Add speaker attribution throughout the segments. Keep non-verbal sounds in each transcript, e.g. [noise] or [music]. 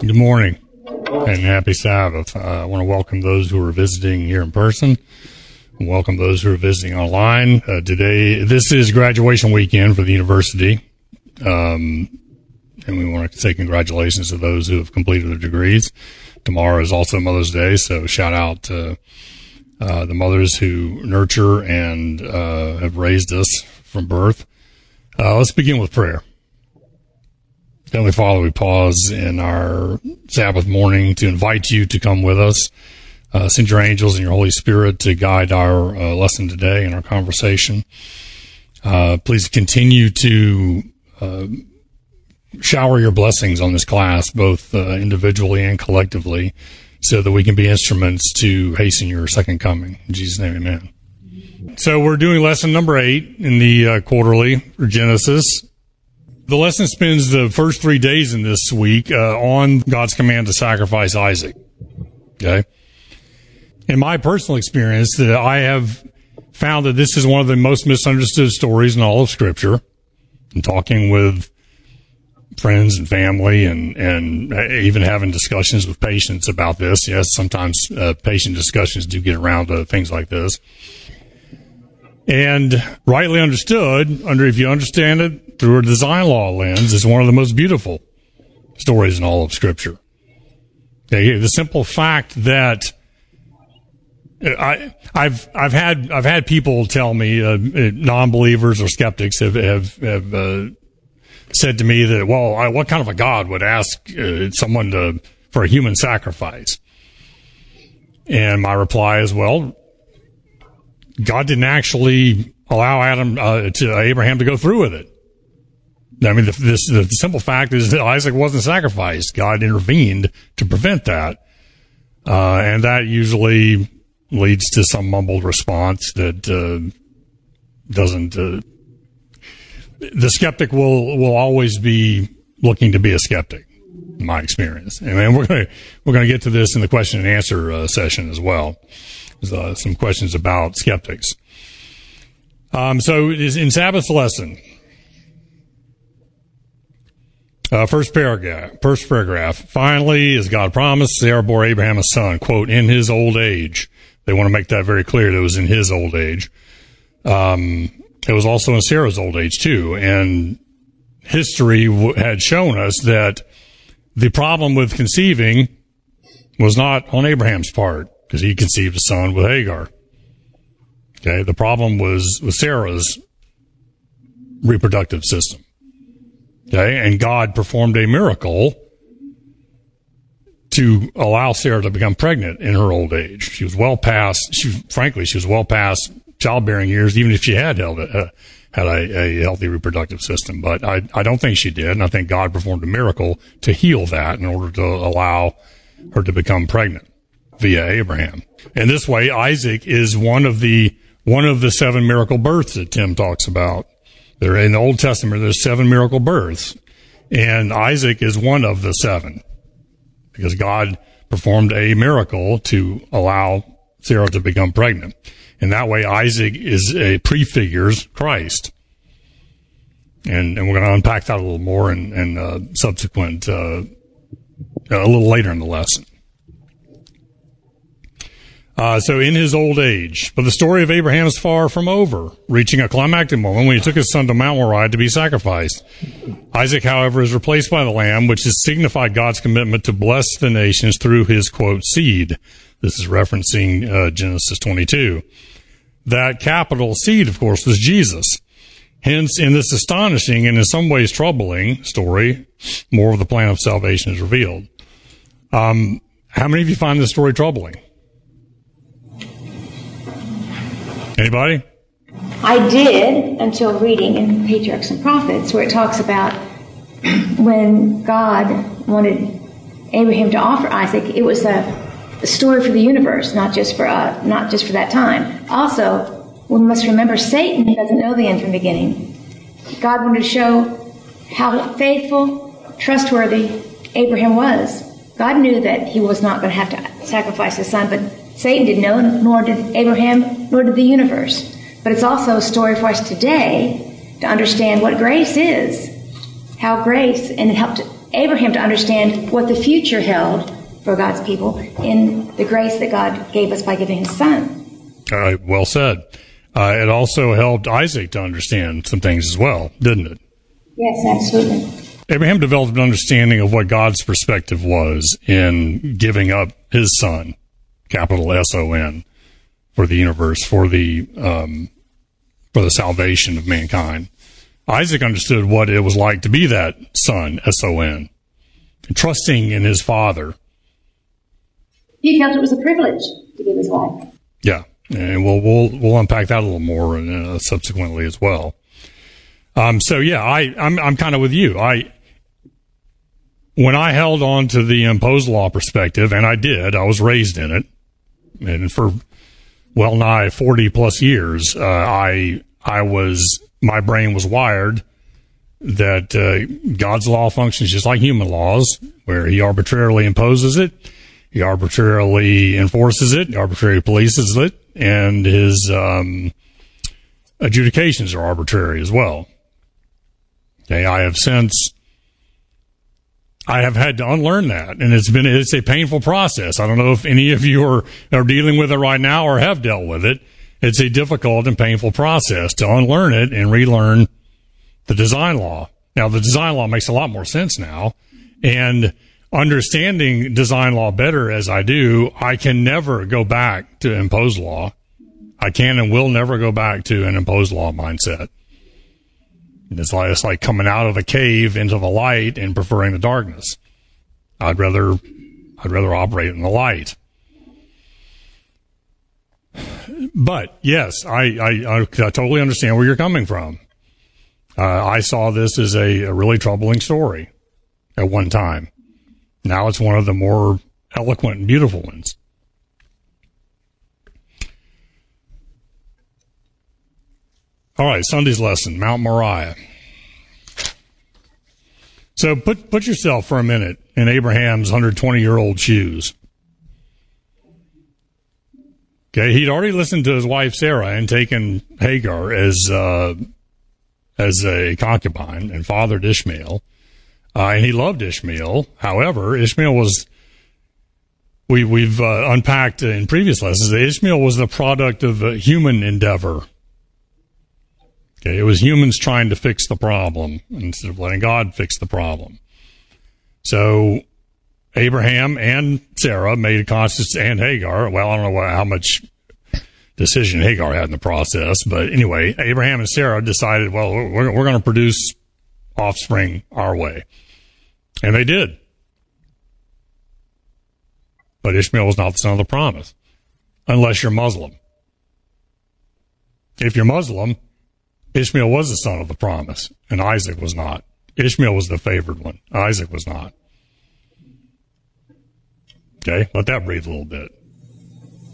Speaker 1: Good morning and happy Sabbath. Uh, I want to welcome those who are visiting here in person. Welcome those who are visiting online. Uh, today, this is graduation weekend for the university. Um, and we want to say congratulations to those who have completed their degrees. Tomorrow is also Mother's Day, so shout out to uh, the mothers who nurture and uh, have raised us from birth. Uh, let's begin with prayer. Heavenly Father, we pause in our Sabbath morning to invite you to come with us. Uh, send your angels and your Holy Spirit to guide our uh, lesson today and our conversation. Uh, please continue to uh, shower your blessings on this class, both uh, individually and collectively, so that we can be instruments to hasten your second coming. In Jesus' name, amen. So we're doing lesson number eight in the uh, quarterly for Genesis. The lesson spends the first three days in this week uh, on God's command to sacrifice Isaac. Okay. In my personal experience, that I have found that this is one of the most misunderstood stories in all of Scripture. And talking with friends and family, and and even having discussions with patients about this. Yes, sometimes uh, patient discussions do get around to things like this. And rightly understood, under if you understand it through a design law lens, is one of the most beautiful stories in all of Scripture. Okay, the simple fact that I, have I've had I've had people tell me uh, non-believers or skeptics have have, have uh, said to me that well I, what kind of a God would ask uh, someone to for a human sacrifice and my reply is well God didn't actually allow Adam uh, to Abraham to go through with it. I mean, the, this, the simple fact is that Isaac wasn't sacrificed. God intervened to prevent that, uh, and that usually leads to some mumbled response that uh, doesn't. Uh, the skeptic will will always be looking to be a skeptic, in my experience, and we're going to we're to get to this in the question and answer uh, session as well uh, some questions about skeptics. Um, so in Sabbath lesson. Uh, first paragraph. First paragraph. Finally, as God promised, Sarah bore Abraham a son. Quote in his old age. They want to make that very clear. That it was in his old age. Um, it was also in Sarah's old age too, and history w- had shown us that the problem with conceiving was not on Abraham's part because he conceived a son with Hagar. Okay, the problem was with Sarah's reproductive system. Okay, and God performed a miracle to allow Sarah to become pregnant in her old age. She was well past, she, frankly, she was well past childbearing years, even if she had held a, uh, had a, a, healthy reproductive system. But I, I don't think she did. And I think God performed a miracle to heal that in order to allow her to become pregnant via Abraham. And this way, Isaac is one of the one of the seven miracle births that Tim talks about. There in the Old Testament, there's seven miracle births, and Isaac is one of the seven because God performed a miracle to allow Sarah to become pregnant. And that way, Isaac is a prefigures Christ. And, and we're going to unpack that a little more in, in uh, subsequent, uh, a little later in the lesson. Uh, so in his old age. But the story of Abraham is far from over, reaching a climactic moment when he took his son to Mount Moriah to be sacrificed. Isaac, however, is replaced by the lamb, which has signified God's commitment to bless the nations through his quote seed. This is referencing uh, Genesis 22. That capital seed, of course, was Jesus. Hence, in this astonishing and in some ways troubling story, more of the plan of salvation is revealed. Um, how many of you find this story troubling? Anybody?
Speaker 2: I did until reading in Patriarchs and Prophets, where it talks about [clears throat] when God wanted Abraham to offer Isaac. It was a, story for the universe, not just for uh, not just for that time. Also, we must remember Satan doesn't know the end from the beginning. God wanted to show how faithful, trustworthy Abraham was. God knew that he was not going to have to sacrifice his son, but Satan didn't know, nor did Abraham, nor did the universe. But it's also a story for us today to understand what grace is, how grace, and it helped Abraham to understand what the future held for God's people in the grace that God gave us by giving his son.
Speaker 1: Uh, well said. Uh, it also helped Isaac to understand some things as well, didn't it?
Speaker 2: Yes, absolutely.
Speaker 1: Abraham developed an understanding of what God's perspective was in giving up his son, capital S O N, for the universe, for the um, for the salvation of mankind. Isaac understood what it was like to be that son, S O N, trusting in his father.
Speaker 2: He felt it was a privilege to give his life.
Speaker 1: Yeah, and we'll we'll we'll unpack that a little more uh, subsequently as well. Um, so yeah, I I'm I'm kind of with you. I when I held on to the imposed law perspective, and I did, I was raised in it, and for well nigh 40 plus years, uh, I, I was, my brain was wired that uh, God's law functions just like human laws, where he arbitrarily imposes it, he arbitrarily enforces it, arbitrarily polices it, and his um, adjudications are arbitrary as well. Okay, I have since I have had to unlearn that, and it's been it's a painful process. I don't know if any of you are are dealing with it right now or have dealt with it. It's a difficult and painful process to unlearn it and relearn the design law. Now, the design law makes a lot more sense now, and understanding design law better as I do, I can never go back to impose law. I can and will never go back to an imposed law mindset. It's like, it's like coming out of a cave into the light and preferring the darkness. I'd rather, I'd rather operate in the light. But yes, I, I, I, I totally understand where you're coming from. Uh, I saw this as a, a really troubling story at one time. Now it's one of the more eloquent and beautiful ones. All right, Sunday's lesson, Mount Moriah. So put put yourself for a minute in Abraham's 120 year old shoes. Okay, he'd already listened to his wife Sarah and taken Hagar as uh, as a concubine and fathered Ishmael, uh, and he loved Ishmael. However, Ishmael was we we've uh, unpacked in previous lessons Ishmael was the product of a human endeavor Okay, it was humans trying to fix the problem instead of letting God fix the problem. So Abraham and Sarah made a conscious, and Hagar. Well, I don't know how much decision Hagar had in the process, but anyway, Abraham and Sarah decided, well, we're, we're going to produce offspring our way, and they did. But Ishmael was not the son of the promise, unless you're Muslim. If you're Muslim, Ishmael was the son of the promise, and Isaac was not. Ishmael was the favored one. Isaac was not. Okay, let that breathe a little bit.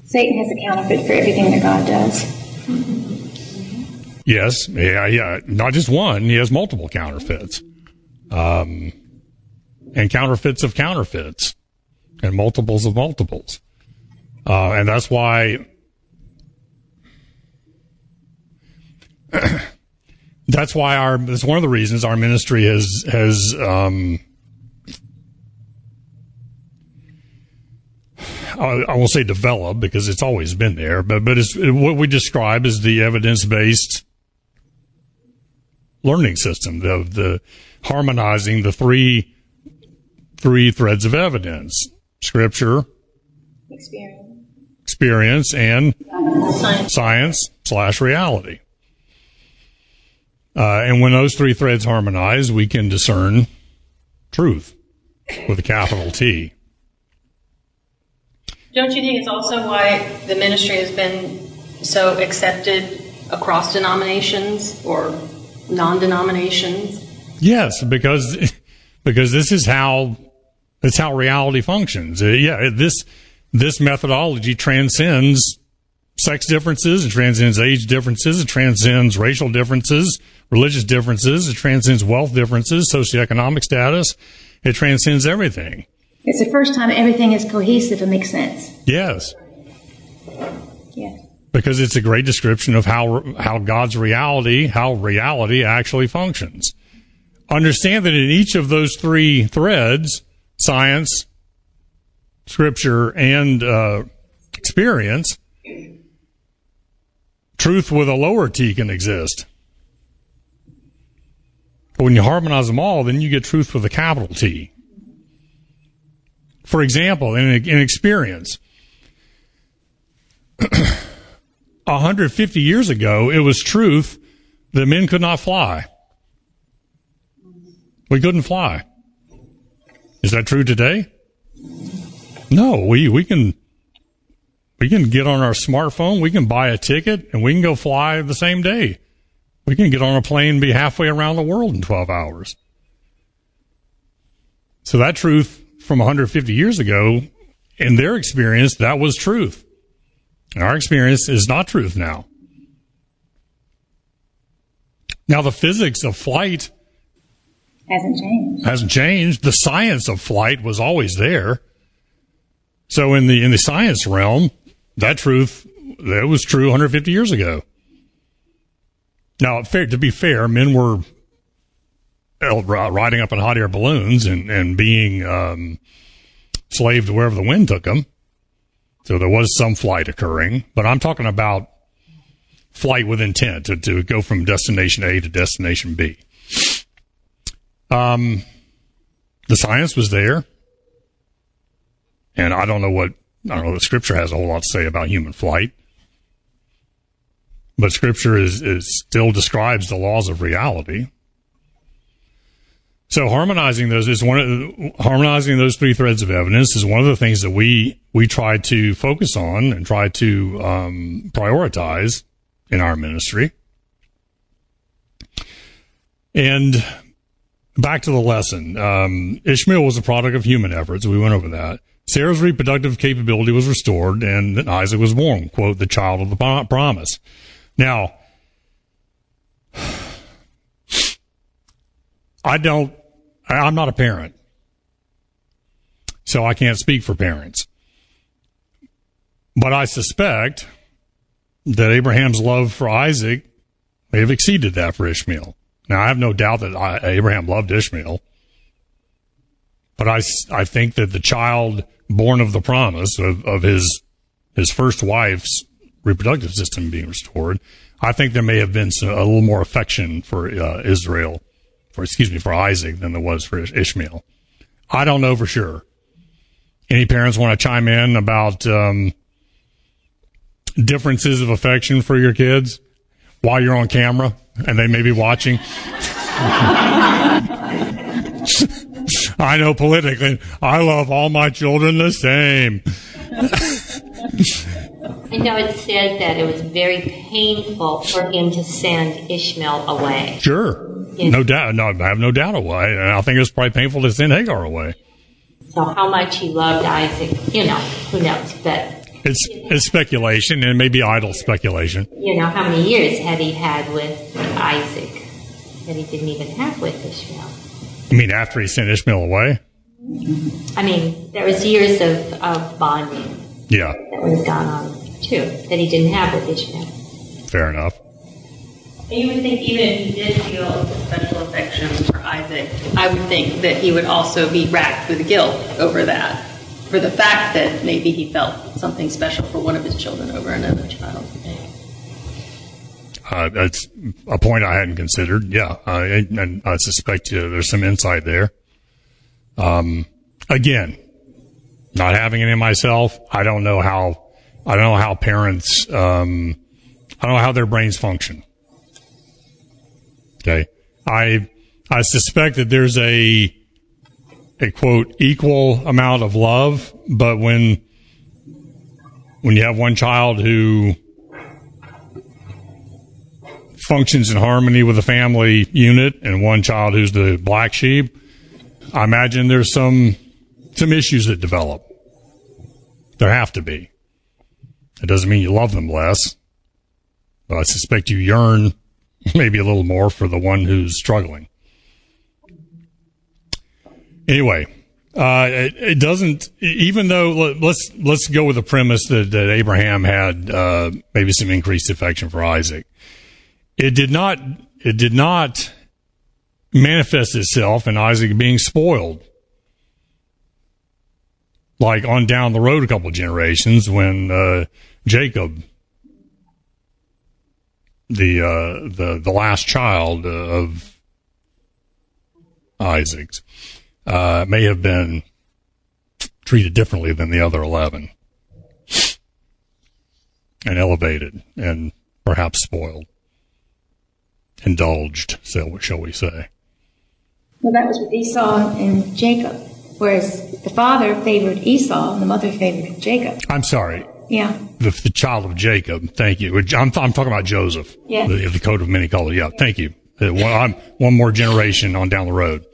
Speaker 2: Satan has a counterfeit for everything that God does.
Speaker 1: Yes, yeah, yeah. Not just one. He has multiple counterfeits, um, and counterfeits of counterfeits, and multiples of multiples. Uh, and that's why [clears throat] that's why our that's one of the reasons our ministry has has um, I, I won't say developed because it's always been there, but but it's what we describe as the evidence based learning system, the the harmonizing the three three threads of evidence: scripture,
Speaker 2: Experience.
Speaker 1: experience, and
Speaker 2: Science.
Speaker 1: science slash reality. Uh, and when those three threads harmonize, we can discern truth with a capital T.
Speaker 3: Don't you think it's also why the ministry has been so accepted across denominations or non-denominations?
Speaker 1: Yes, because because this is how it's how reality functions. Uh, yeah, this this methodology transcends sex differences, it transcends age differences, it transcends racial differences, religious differences, it transcends wealth differences, socioeconomic status, it transcends everything.
Speaker 2: It's the first time everything is cohesive and makes sense.
Speaker 1: Yes,
Speaker 2: Yes.
Speaker 1: because it's a great description of how how God's reality, how reality actually functions. understand that in each of those three threads, science, scripture, and uh, experience, truth with a lower t can exist. But when you harmonize them all, then you get truth with a capital T. For example, in, in experience, [clears throat] 150 years ago, it was truth that men could not fly. We couldn't fly. Is that true today? No, we, we can, we can get on our smartphone, we can buy a ticket, and we can go fly the same day. We can get on a plane and be halfway around the world in 12 hours. So that truth from 150 years ago, in their experience, that was truth. Our experience is not truth now. Now, the physics of flight
Speaker 2: hasn't changed.
Speaker 1: Hasn't changed. The science of flight was always there. So in the in the science realm, that truth that was true 150 years ago. Now, fair, to be fair, men were riding up in hot air balloons and and being um, wherever the wind took them. So there was some flight occurring, but I'm talking about flight with intent to, to go from destination A to destination B. Um, the science was there, and I don't know what I don't know. that scripture has a whole lot to say about human flight, but scripture is, is still describes the laws of reality. So harmonizing those is one of harmonizing those three threads of evidence is one of the things that we we try to focus on and try to um, prioritize in our ministry. And back to the lesson. Um, Ishmael was a product of human efforts. We went over that. Sarah's reproductive capability was restored, and Isaac was born. Quote, the child of the promise. Now, I don't, I'm not a parent. So I can't speak for parents. But I suspect that Abraham's love for Isaac may have exceeded that for Ishmael. Now, I have no doubt that Abraham loved Ishmael, but I, I think that the child born of the promise of, of his his first wife's reproductive system being restored, I think there may have been some, a little more affection for uh, Israel, for excuse me, for Isaac than there was for Ishmael. I don't know for sure. Any parents want to chime in about um, differences of affection for your kids while you're on camera and they may be watching. [laughs] [laughs] I know politically, I love all my children the same.
Speaker 4: I know it said that it was very painful for him to send Ishmael away.
Speaker 1: Sure. No doubt. No, I have no doubt away. And I think it was probably painful to send Hagar away.
Speaker 4: So how much he loved Isaac, you know, who knows? But
Speaker 1: it's, it's speculation and maybe idle speculation.
Speaker 4: You know, how many years had he had with Isaac that he didn't even have with Ishmael?
Speaker 1: You mean after he sent Ishmael away?
Speaker 4: I mean, there was years of, of bonding.
Speaker 1: Yeah.
Speaker 4: That was gone on too, that he didn't have with Ishmael.
Speaker 1: Fair enough.
Speaker 3: And you would think even if he did feel a special affection for Isaac, I would think that he would also be racked with guilt over that for the fact that maybe he felt something special for one of his children over another child.
Speaker 1: Uh, that's a point I hadn't considered. Yeah, I, and I suspect uh, there's some insight there. Um, again, not having any myself, I don't know how. I don't know how parents. Um, I don't know how their brains function. Okay, I I suspect that there's a a quote equal amount of love, but when when you have one child who functions in harmony with the family unit and one child who's the black sheep, I imagine there's some some issues that develop. There have to be. It doesn't mean you love them less, but I suspect you yearn [laughs] maybe a little more for the one who's struggling. Anyway, uh, it, it, doesn't. Even though let's let's go with the premise that, that Abraham had uh, maybe some increased affection for Isaac, it did not. It did not manifests itself in Isaac being spoiled. Like on down the road a couple generations when uh, Jacob, the uh, the the last child of Isaac's, uh, may have been treated differently than the other eleven, and elevated and perhaps spoiled, indulged, so shall we say?
Speaker 2: Well, that was with Esau and Jacob, whereas the father favored Esau and the mother favored Jacob.
Speaker 1: I'm sorry.
Speaker 2: Yeah.
Speaker 1: The, the child of Jacob. Thank you. I'm, I'm talking about Joseph.
Speaker 2: Yeah.
Speaker 1: The, the coat of many colors. Yeah. Thank you. Uh, one, I'm one more generation on down the road.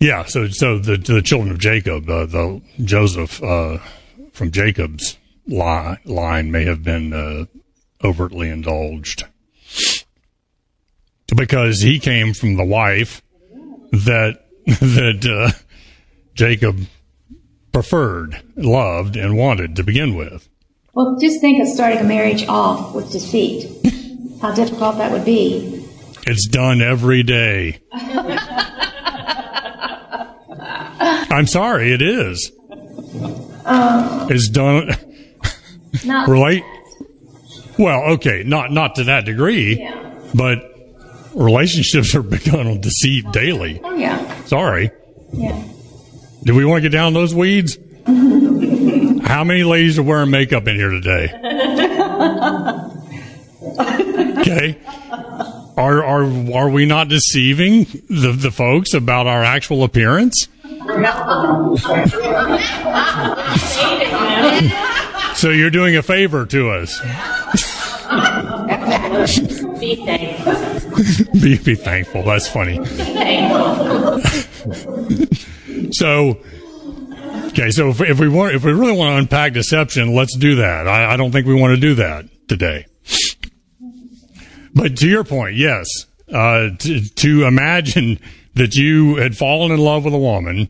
Speaker 1: Yeah. So, so the, the children of Jacob, uh, the Joseph, uh, from Jacob's line, line may have been, uh, overtly indulged because he came from the wife that, [laughs] that, uh, Jacob preferred, loved, and wanted to begin with.
Speaker 2: Well, just think of starting a marriage off with deceit. How difficult that would be.
Speaker 1: It's done every day. I'm sorry, it is. it's done.
Speaker 2: Not [laughs]
Speaker 1: relate. Well, okay, not not to that degree,
Speaker 2: Yeah.
Speaker 1: but relationships are begun on deceit daily.
Speaker 2: Oh, yeah.
Speaker 1: Sorry.
Speaker 2: Yeah.
Speaker 1: Do we want to get down those weeds? [laughs] How many ladies are wearing makeup in here today? [laughs] Okay. Are are are we not deceiving the, the folks about our actual appearance? [laughs] so you're doing a favor to us.
Speaker 4: Be thankful. [laughs]
Speaker 1: Be, be thankful. That's funny.
Speaker 4: Thankful.
Speaker 1: So, okay, so if, if we want, if we really want to unpack deception, let's do that. I, I don't think we want to do that today. But to your point, yes, uh, to, to imagine that you had fallen in love with a woman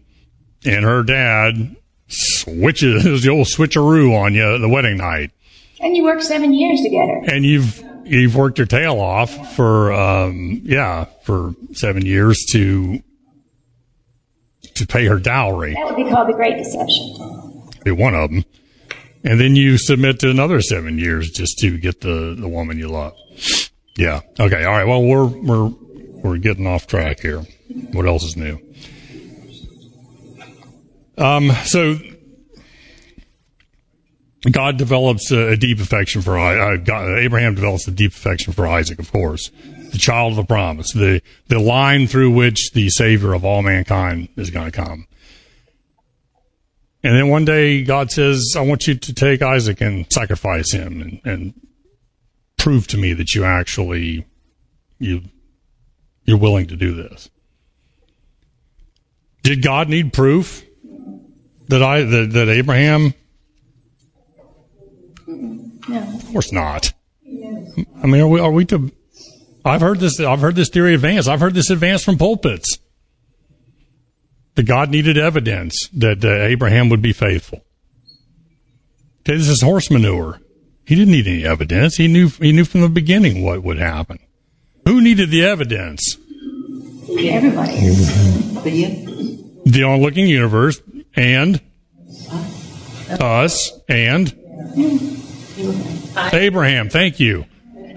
Speaker 1: and her dad switches [laughs] the old switcheroo on you the wedding night,
Speaker 2: And you worked seven years together.
Speaker 1: and you've you've worked your tail off for um, yeah for seven years to to pay her dowry.
Speaker 2: That would be called the Great Deception.
Speaker 1: be one of them. And then you submit to another seven years just to get the, the woman you love. Yeah. Okay. All right. Well, we're, we're, we're getting off track here. What else is new? Um, so God develops a, a deep affection for uh, God, Abraham develops a deep affection for Isaac, of course, the child of the promise, the the line through which the Savior of all mankind is going to come. And then one day God says, I want you to take Isaac and sacrifice him and, and prove to me that you actually, you, you're willing to do this. Did God need proof that I, that, that Abraham?
Speaker 2: No.
Speaker 1: Of course not. I mean, are we, are we to, I've heard this, I've heard this theory advanced. I've heard this advanced from pulpits. That God needed evidence that uh, Abraham would be faithful. Okay, this is horse manure. He didn't need any evidence. He knew, he knew from the beginning what would happen. Who needed the evidence?
Speaker 2: Everybody.
Speaker 1: The onlooking universe and us and Abraham. Thank you.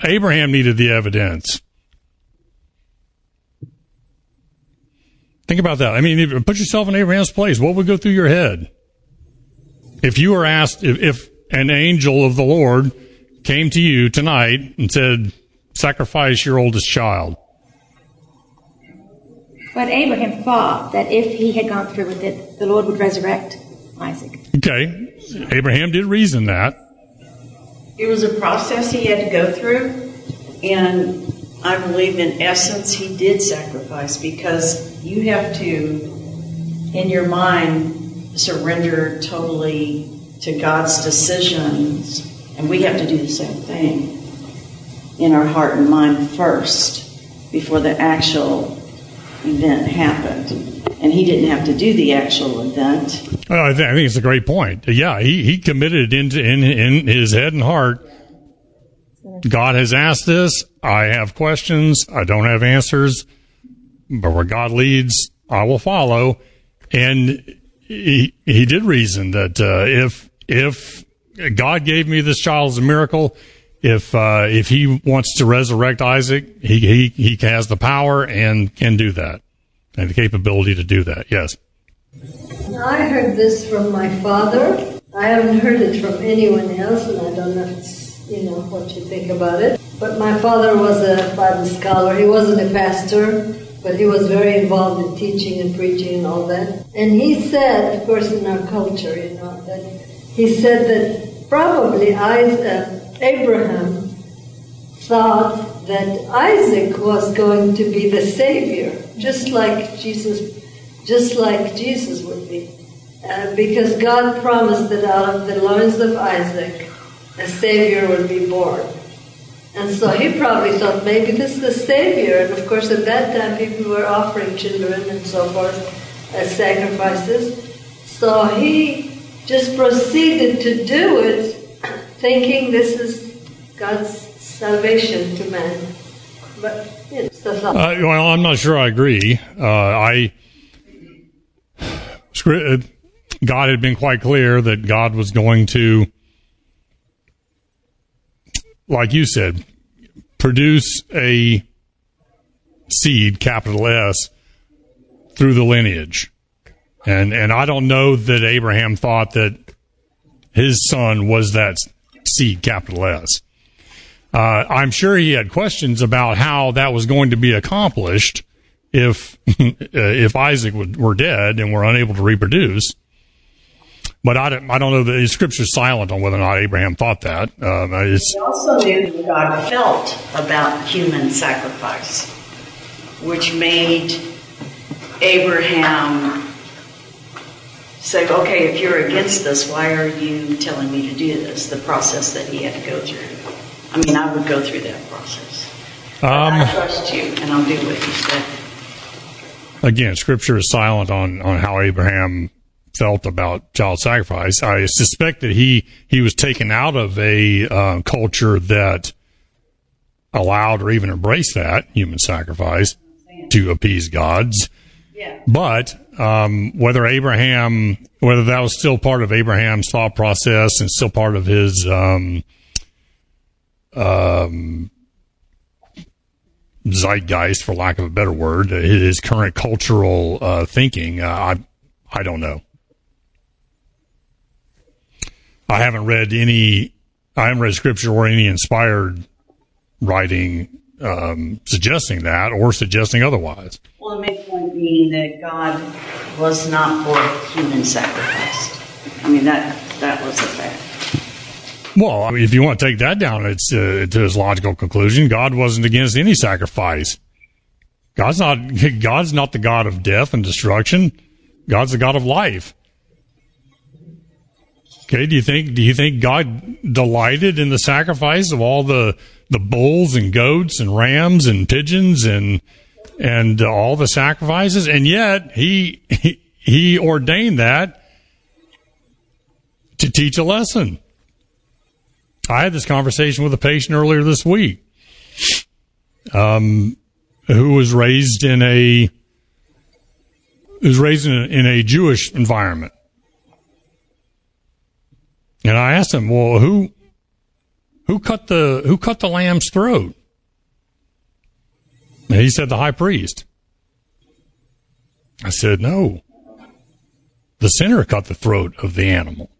Speaker 1: Abraham needed the evidence. Think about that. I mean, put yourself in Abraham's place. What would go through your head? If you were asked, if, if an angel of the Lord came to you tonight and said, sacrifice your oldest child.
Speaker 2: But Abraham thought that if he had gone through with it, the Lord would resurrect Isaac.
Speaker 1: Okay. Abraham did reason that.
Speaker 5: It was a process he had to go through, and I believe in essence he did sacrifice because you have to, in your mind, surrender totally to God's decisions, and we have to do the same thing in our heart and mind first before the actual event happened. And he didn't have to do the actual event.
Speaker 1: Well, I, th- I think it's a great point. Yeah, he, he committed into in in his head and heart. God has asked this. I have questions. I don't have answers. but where God leads, I will follow. And he, he did reason that uh, if if God gave me this child as a miracle, if uh, if He wants to resurrect Isaac, he, he he has the power and can do that, and the capability to do that. Yes.
Speaker 6: I heard this from my father. I haven't heard it from anyone else, and I don't know if it's, you know what you think about it. But my father was a Bible scholar. He wasn't a pastor, but he was very involved in teaching and preaching and all that. And he said, of course, in our culture, you know, that he said that probably Isaac, uh, Abraham thought that Isaac was going to be the savior, just like Jesus, just like Jesus would be, uh, because God promised that out of the loins of Isaac, a savior would be born. And so he probably thought maybe this is the Savior. And of course, at that time, people were offering children and so forth as sacrifices. So he just proceeded to do it, thinking this is God's salvation to man. But,
Speaker 1: uh, well, I'm not sure I agree. Uh, I. God had been quite clear that God was going to like you said, produce a seed, capital S, through the lineage. And and I don't know that Abraham thought that his son was that seed, capital S. Uh, I'm sure he had questions about how that was going to be accomplished if [laughs] if Isaac were dead and were unable to reproduce. But I don't, I don't know the scripture's silent on whether or not Abraham thought that. Uh,
Speaker 5: he also knew God felt about human sacrifice, which made Abraham say, okay, if you're against this, why are you telling me to do this? The process that he had to go through. I mean, I would go through that process. Um, I trust you, and I'll do what you said.
Speaker 1: Again, Scripture is silent on, on how Abraham felt about child sacrifice. I suspect that he he was taken out of a uh, culture that allowed or even embraced that human sacrifice to appease gods. Yeah. But um, whether Abraham, whether that was still part of Abraham's thought process and still part of his um, um, zeitgeist, for lack of a better word, his current cultural uh, thinking, uh, I I don't know. I haven't read any. I haven't read scripture or any inspired writing um, suggesting that or suggesting otherwise.
Speaker 5: Well, the main point being that God was not for human sacrifice. I mean that that was a fact.
Speaker 1: Well, if you want to take that down, it's uh, to its logical conclusion. God wasn't against any sacrifice. God's not. [laughs] God's not the God of death and destruction. God's the God of life. Okay, do you think do you think God delighted in the sacrifice of all the the bulls and goats and rams and pigeons and and all the sacrifices? And yet he, he he ordained that to teach a lesson. I had this conversation with a patient earlier this week, um, who was raised in a was raised in a, in a Jewish environment and I asked him, well, who, who cut the, who cut the lamb's throat? And he said, the high priest. I said, no. The sinner cut the throat of the animal.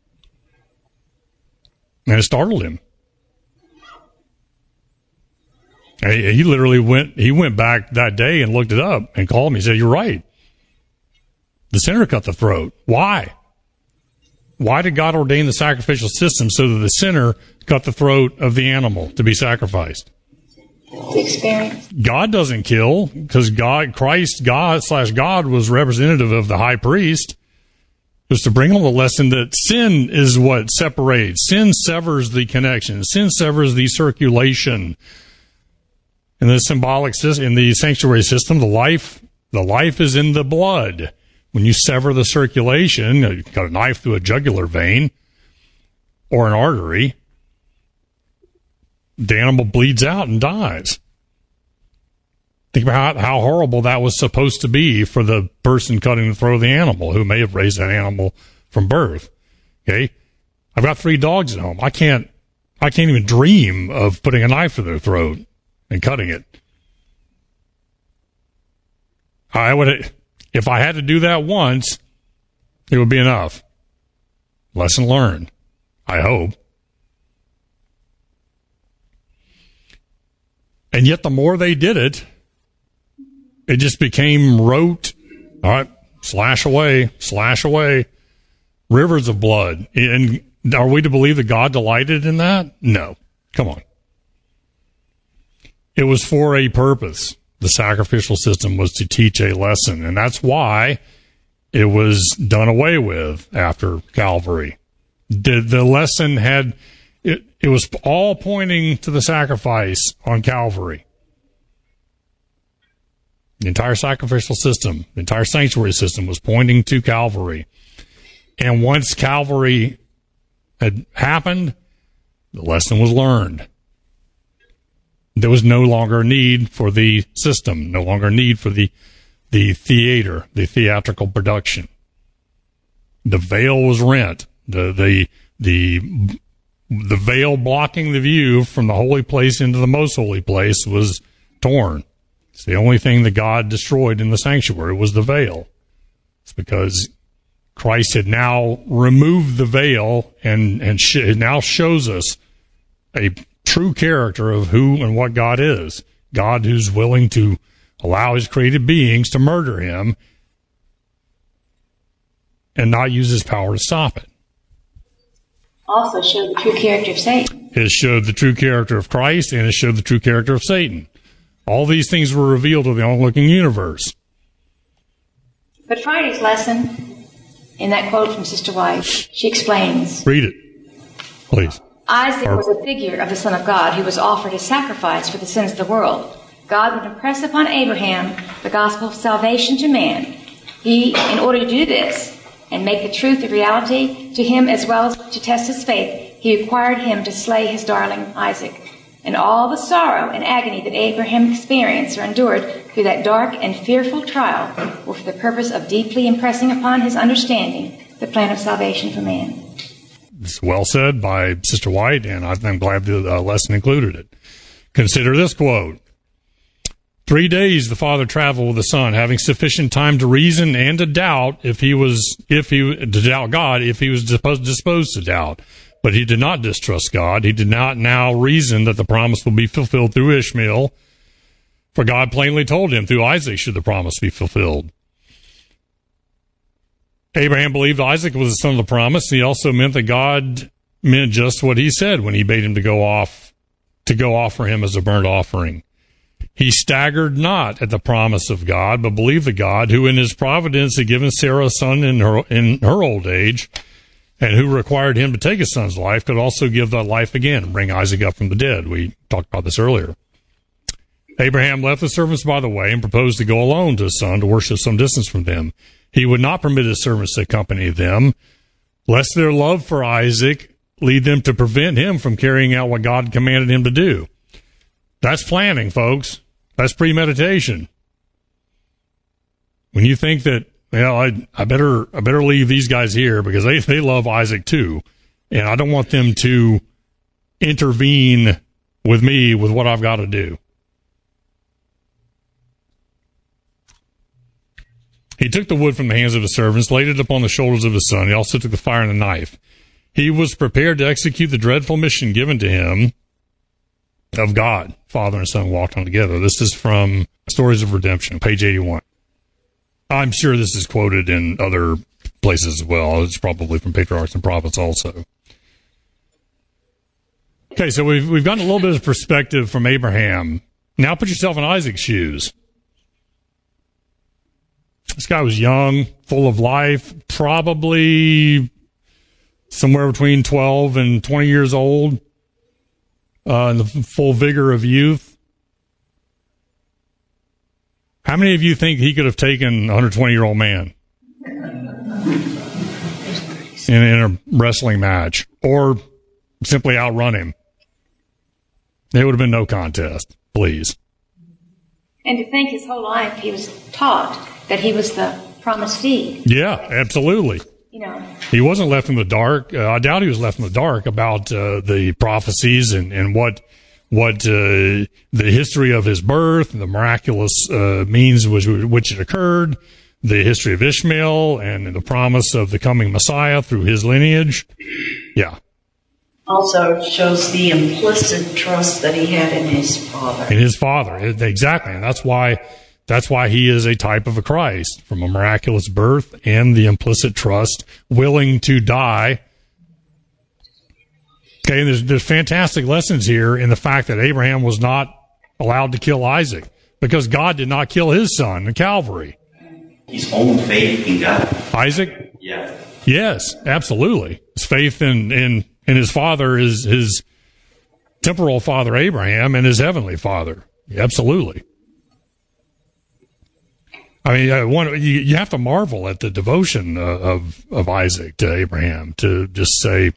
Speaker 1: And it startled him. he literally went, he went back that day and looked it up and called me. He said, you're right. The sinner cut the throat. Why? Why did God ordain the sacrificial system so that the sinner cut the throat of the animal to be sacrificed?
Speaker 2: experience.
Speaker 1: God doesn't kill because God, Christ, God slash God was representative of the high priest. Was to bring home the lesson that sin is what separates. Sin severs the connection. Sin severs the circulation. In the symbolic system, in the sanctuary system, the life, the life is in the blood. When you sever the circulation, you got a knife through a jugular vein or an artery, the animal bleeds out and dies. Think about how, horrible that was supposed to be for the person cutting the throat of the animal who may have raised that animal from birth. Okay. I've got three dogs at home. I can't, I can't even dream of putting a knife to their throat and cutting it. I would, if I had to do that once, it would be enough. Lesson learned. I hope. And yet, the more they did it, it just became rote. All right, slash away, slash away, rivers of blood. And are we to believe that God delighted in that? No. Come on. It was for a purpose. The sacrificial system was to teach a lesson, and that's why it was done away with after Calvary. The, the lesson had, it, it was all pointing to the sacrifice on Calvary. The entire sacrificial system, the entire sanctuary system was pointing to Calvary. And once Calvary had happened, the lesson was learned. There was no longer need for the system, no longer need for the, the theater, the theatrical production. The veil was rent. The, the, the, the veil blocking the view from the holy place into the most holy place was torn. It's the only thing that God destroyed in the sanctuary was the veil. It's because Christ had now removed the veil and and sh- it now shows us a true character of who and what God is. God who's willing to allow his created beings to murder him and not use his power to stop it.
Speaker 2: Also showed the true character of Satan.
Speaker 1: It showed the true character of Christ and it showed the true character of Satan. All these things were revealed to the onlooking universe.
Speaker 2: But Friday's lesson in that quote from Sister White, she explains
Speaker 1: Read it, please.
Speaker 2: Isaac was a figure of the Son of God who was offered as sacrifice for the sins of the world. God would impress upon Abraham the gospel of salvation to man. He, in order to do this and make the truth a reality to him as well as to test his faith, he required him to slay his darling Isaac. And all the sorrow and agony that Abraham experienced or endured through that dark and fearful trial were for the purpose of deeply impressing upon his understanding the plan of salvation for man.
Speaker 1: It's well said by Sister White, and I'm glad the uh, lesson included it. Consider this quote. Three days the father traveled with the son, having sufficient time to reason and to doubt if he was, if he, to doubt God, if he was disposed to doubt. But he did not distrust God. He did not now reason that the promise will be fulfilled through Ishmael for God plainly told him, through Isaac should the promise be fulfilled. Abraham believed Isaac was the son of the promise. He also meant that God meant just what he said when he bade him to go off, to go offer him as a burnt offering. He staggered not at the promise of God, but believed the God who in his providence had given Sarah a son in her, in her old age, and who required him to take his son's life could also give that life again and bring Isaac up from the dead. We talked about this earlier. Abraham left the servants by the way and proposed to go alone to his son to worship some distance from them. He would not permit his servants to accompany them, lest their love for Isaac lead them to prevent him from carrying out what God commanded him to do. That's planning, folks. That's premeditation. When you think that, well, I, I better, I better leave these guys here because they, they love Isaac too. And I don't want them to intervene with me with what I've got to do. He took the wood from the hands of his servants, laid it upon the shoulders of his son. He also took the fire and the knife. He was prepared to execute the dreadful mission given to him of God. Father and son walked on together. This is from Stories of Redemption, page 81. I'm sure this is quoted in other places as well. It's probably from Patriarchs and Prophets also. Okay, so we've, we've gotten a little bit of perspective from Abraham. Now put yourself in Isaac's shoes. This guy was young, full of life, probably somewhere between 12 and 20 years old, uh, in the full vigor of youth. How many of you think he could have taken a 120 year old man in, in a wrestling match or simply outrun him? It would have been no contest, please.
Speaker 2: And to think his whole life he was taught that he was the promised seed.
Speaker 1: Yeah, absolutely.
Speaker 2: You know,
Speaker 1: He wasn't left in the dark. Uh, I doubt he was left in the dark about uh, the prophecies and, and what what uh, the history of his birth, the miraculous uh, means which, which it occurred, the history of Ishmael, and the promise of the coming Messiah through his lineage. Yeah,
Speaker 5: Also shows the implicit trust that he had in his father.
Speaker 1: and his father exactly, and that's why that's why he is a type of a Christ from a miraculous birth and the implicit trust, willing to die. Okay, and there's there's fantastic lessons here in the fact that Abraham was not allowed to kill Isaac because God did not kill his son in Calvary.
Speaker 7: His own faith in God.
Speaker 1: Isaac,
Speaker 7: Yeah.
Speaker 1: yes, absolutely. His faith in in in his father is his temporal father Abraham and his heavenly father. Absolutely. I mean, uh, one you, you have to marvel at the devotion uh, of of Isaac to Abraham to just say,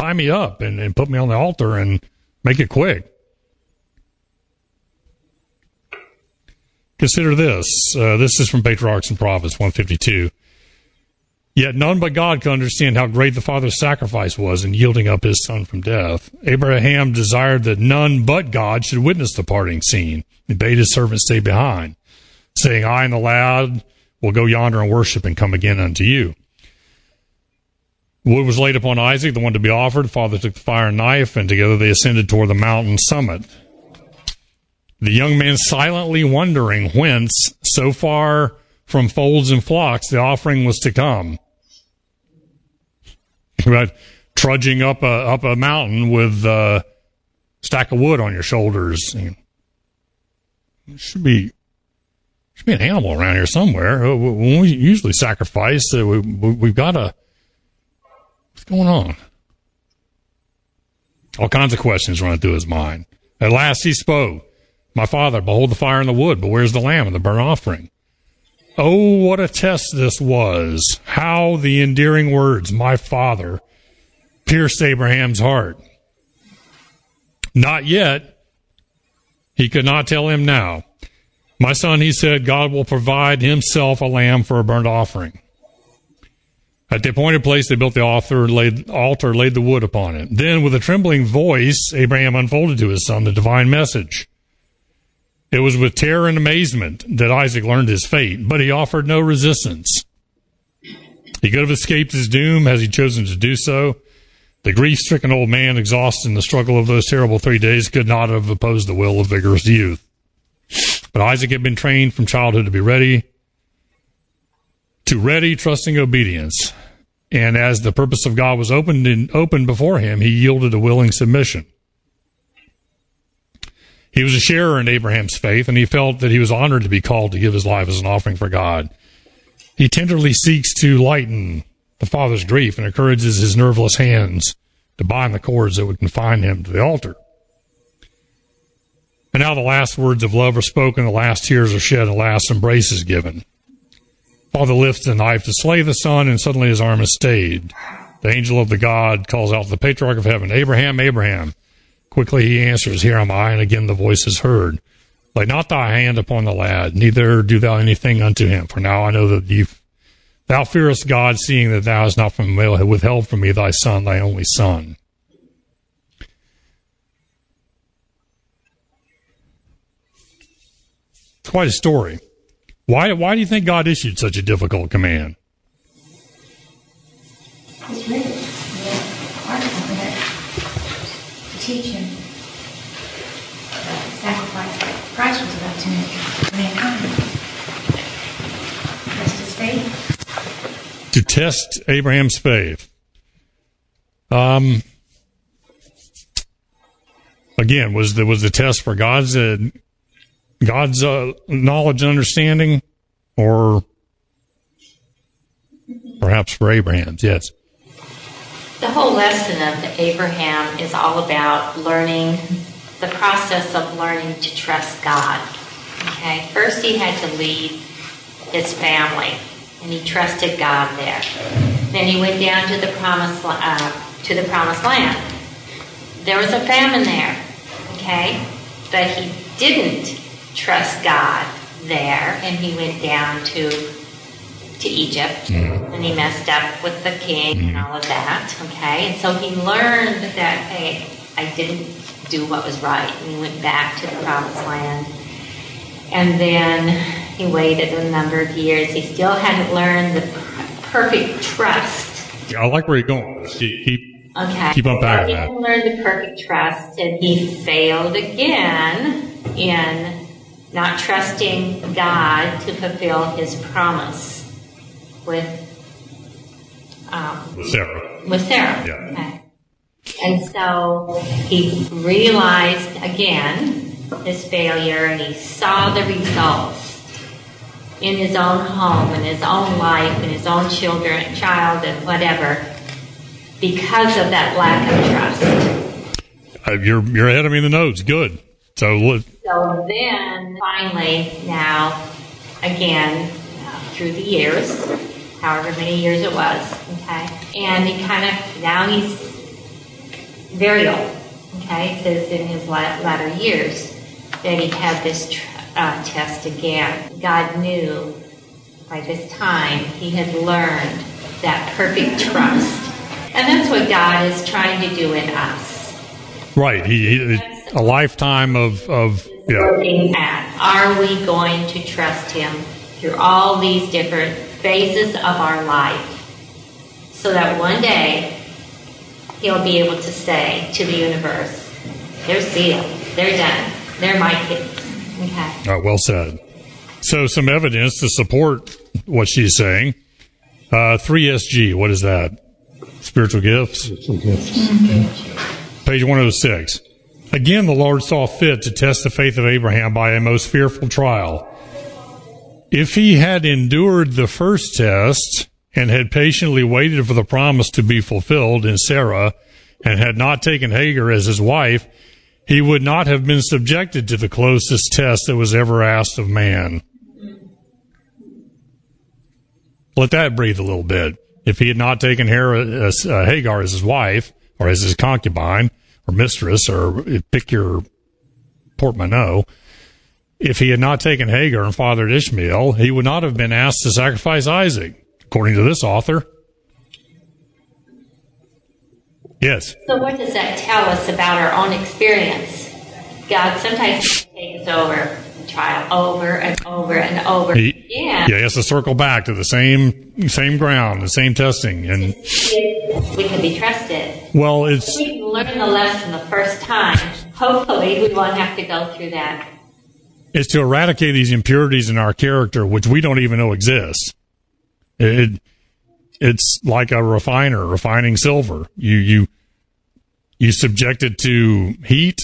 Speaker 1: "Tie me up and, and put me on the altar and make it quick." Consider this. Uh, this is from Patriarchs and Prophets 152. Yet none but God could understand how great the father's sacrifice was in yielding up his son from death. Abraham desired that none but God should witness the parting scene and bade his servant stay behind, saying, I and the lad will go yonder and worship and come again unto you. Wood was laid upon Isaac, the one to be offered. The father took the fire and knife, and together they ascended toward the mountain summit. The young man silently wondering whence, so far from folds and flocks, the offering was to come. Right, trudging up a up a mountain with a stack of wood on your shoulders. Should be should be an animal around here somewhere. Uh, When we usually sacrifice, uh, we, we, we've got a going on? All kinds of questions running through his mind. At last he spoke. My father, behold the fire and the wood, but where's the lamb and the burnt offering? Oh, what a test this was. How the endearing words, my father, pierced Abraham's heart. Not yet. He could not tell him now. My son, he said, God will provide himself a lamb for a burnt offering. At the appointed place, they built the altar, laid, altar, laid the wood upon it. Then, with a trembling voice, Abraham unfolded to his son the divine message. It was with terror and amazement that Isaac learned his fate, but he offered no resistance. He could have escaped his doom had he chosen to do so. The grief stricken old man, exhausted in the struggle of those terrible three days, could not have opposed the will of vigorous youth. But Isaac had been trained from childhood to be ready, to ready, trusting obedience. And as the purpose of God was opened and opened before him, he yielded a willing submission. He was a sharer in Abraham's faith, and he felt that he was honored to be called to give his life as an offering for God. He tenderly seeks to lighten the father's grief and encourages his nerveless hands to bind the cords that would confine him to the altar. And now the last words of love are spoken, the last tears are shed, the last embrace is given. Father lifts the knife to slay the son, and suddenly his arm is stayed. The angel of the God calls out to the patriarch of heaven, Abraham, Abraham. Quickly he answers, Here am I, and again the voice is heard. Lay not thy hand upon the lad, neither do thou anything unto him, for now I know that thou fearest God, seeing that thou hast not from withheld from me thy son, thy only son. Quite a story. Why, why do you think God issued such a difficult command?
Speaker 2: It's really hard for that to teach him the sacrifice that Christ was about to make for mankind. Test his faith.
Speaker 1: to test Abraham's faith. Um, again, was the was the test for God's uh, God's uh, knowledge and understanding, or perhaps for Abraham's? Yes.
Speaker 4: The whole lesson of Abraham is all about learning, the process of learning to trust God. Okay, first he had to leave his family, and he trusted God there. Then he went down to the promised uh, to the promised land. There was a famine there, okay, but he didn't trust God there, and he went down to to Egypt, mm-hmm. and he messed up with the king and mm-hmm. all of that. Okay, and so he learned that hey, I didn't do what was right, and he went back to the promised land. And then he waited a number of years. He still hadn't learned the perfect trust
Speaker 1: I like where you're going.
Speaker 4: Okay.
Speaker 1: Keep unpacking
Speaker 4: He
Speaker 1: that.
Speaker 4: didn't learn the perfect trust, and he failed again in not trusting God to fulfill His promise with um,
Speaker 1: Sarah.
Speaker 4: with Sarah.
Speaker 1: Yeah.
Speaker 4: Okay. And so he realized again his failure, and he saw the results in his own home, in his own life, in his own children, child, and whatever, because of that lack of trust.
Speaker 1: Uh, you're you're ahead of me in the notes. Good. So let-
Speaker 4: So then, finally, now, again, through the years, however many years it was, okay, and he kind of, now he's very old, okay, it says in his latter years that he had this tr- uh, test again. God knew by this time he had learned that perfect trust. And that's what God is trying to do in us.
Speaker 1: right. He, he a lifetime of of yeah.
Speaker 4: looking at are we going to trust him through all these different phases of our life so that one day he'll be able to say to the universe they're sealed they're done they're my kids okay
Speaker 1: Uh, well said. So some evidence to support what she's saying. Uh, 3SG. What is that? Spiritual gifts. Page 106. Again, the Lord saw fit to test the faith of Abraham by a most fearful trial. If he had endured the first test and had patiently waited for the promise to be fulfilled in Sarah and had not taken Hagar as his wife, he would not have been subjected to the closest test that was ever asked of man. Let that breathe a little bit. If he had not taken uh, Hagar as his wife, or as his concubine, or mistress, or pick your portmanteau, if he had not taken Hagar and fathered Ishmael, he would not have been asked to sacrifice Isaac, according to this author. Yes.
Speaker 4: so what does that tell us about our own experience god sometimes takes us over trial over and over and over
Speaker 1: He,
Speaker 4: again
Speaker 1: yeah, he has to circle back to the same same ground, the same testing, and
Speaker 4: we can be trusted
Speaker 1: well, it's
Speaker 4: we can learn the lesson the first time hopefully we won't have to go through that
Speaker 1: is to eradicate these impurities in our character, which we don't even know exist. It, it's like a refiner refining silver. You you you subject it to heat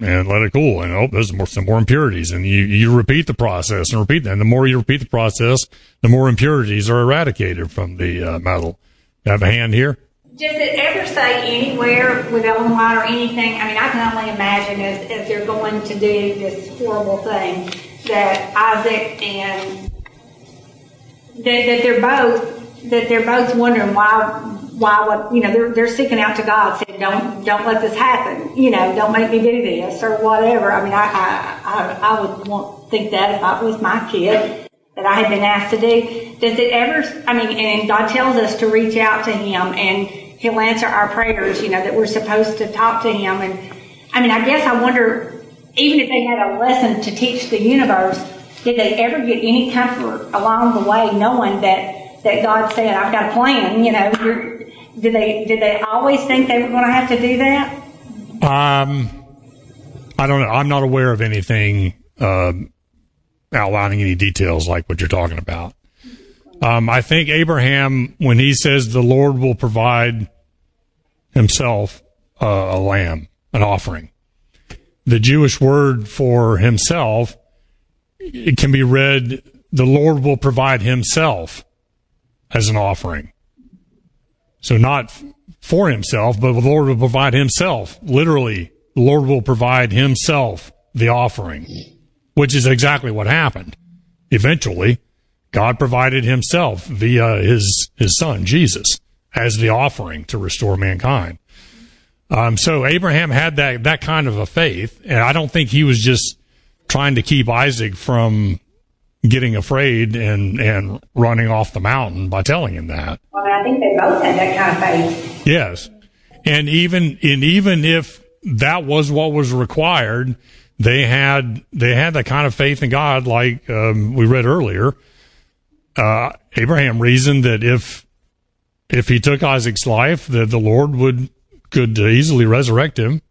Speaker 1: and let it cool, and oh, there's more, some more impurities, and you you repeat the process and repeat that. And the more you repeat the process, the more impurities are eradicated from the uh, metal. Have a hand here.
Speaker 8: Does it ever say anywhere with White or anything? I mean, I can only imagine as, as they're going to do this horrible thing that Isaac and that, that they're both that they're both wondering why why what you know they're they're seeking out to God saying don't don't let this happen you know don't make me do this or whatever. I mean, I I I, I would want think that if I was my kid that I had been asked to do. Does it ever, I mean, and God tells us to reach out to Him and He'll answer our prayers, you know, that we're supposed to talk to Him. And I mean, I guess I wonder, even if they had a lesson to teach the universe, did they ever get any comfort along the way knowing that, that God said, I've got a plan, you know, did they, did they always think they were going to have to do that?
Speaker 1: Um, I don't know. I'm not aware of anything um, outlining any details like what you're talking about. Um, I think Abraham, when he says the Lord will provide himself uh, a lamb, an offering, the Jewish word for himself, it can be read, the Lord will provide himself as an offering. So not for himself, but the Lord will provide himself. Literally, the Lord will provide himself the offering, which is exactly what happened. Eventually, God provided himself via his, his son, Jesus, as the offering to restore mankind. Um, so Abraham had that, that kind of a faith, and I don't think he was just trying to keep Isaac from getting afraid and and running off the mountain by telling him that.
Speaker 8: Well, I think they both had that kind of faith.
Speaker 1: Yes, and even and even if that was what was required, they had they had the kind of faith in God, like um, we read earlier. Uh, Abraham reasoned that if if he took Isaac's life, that the Lord would could easily resurrect him.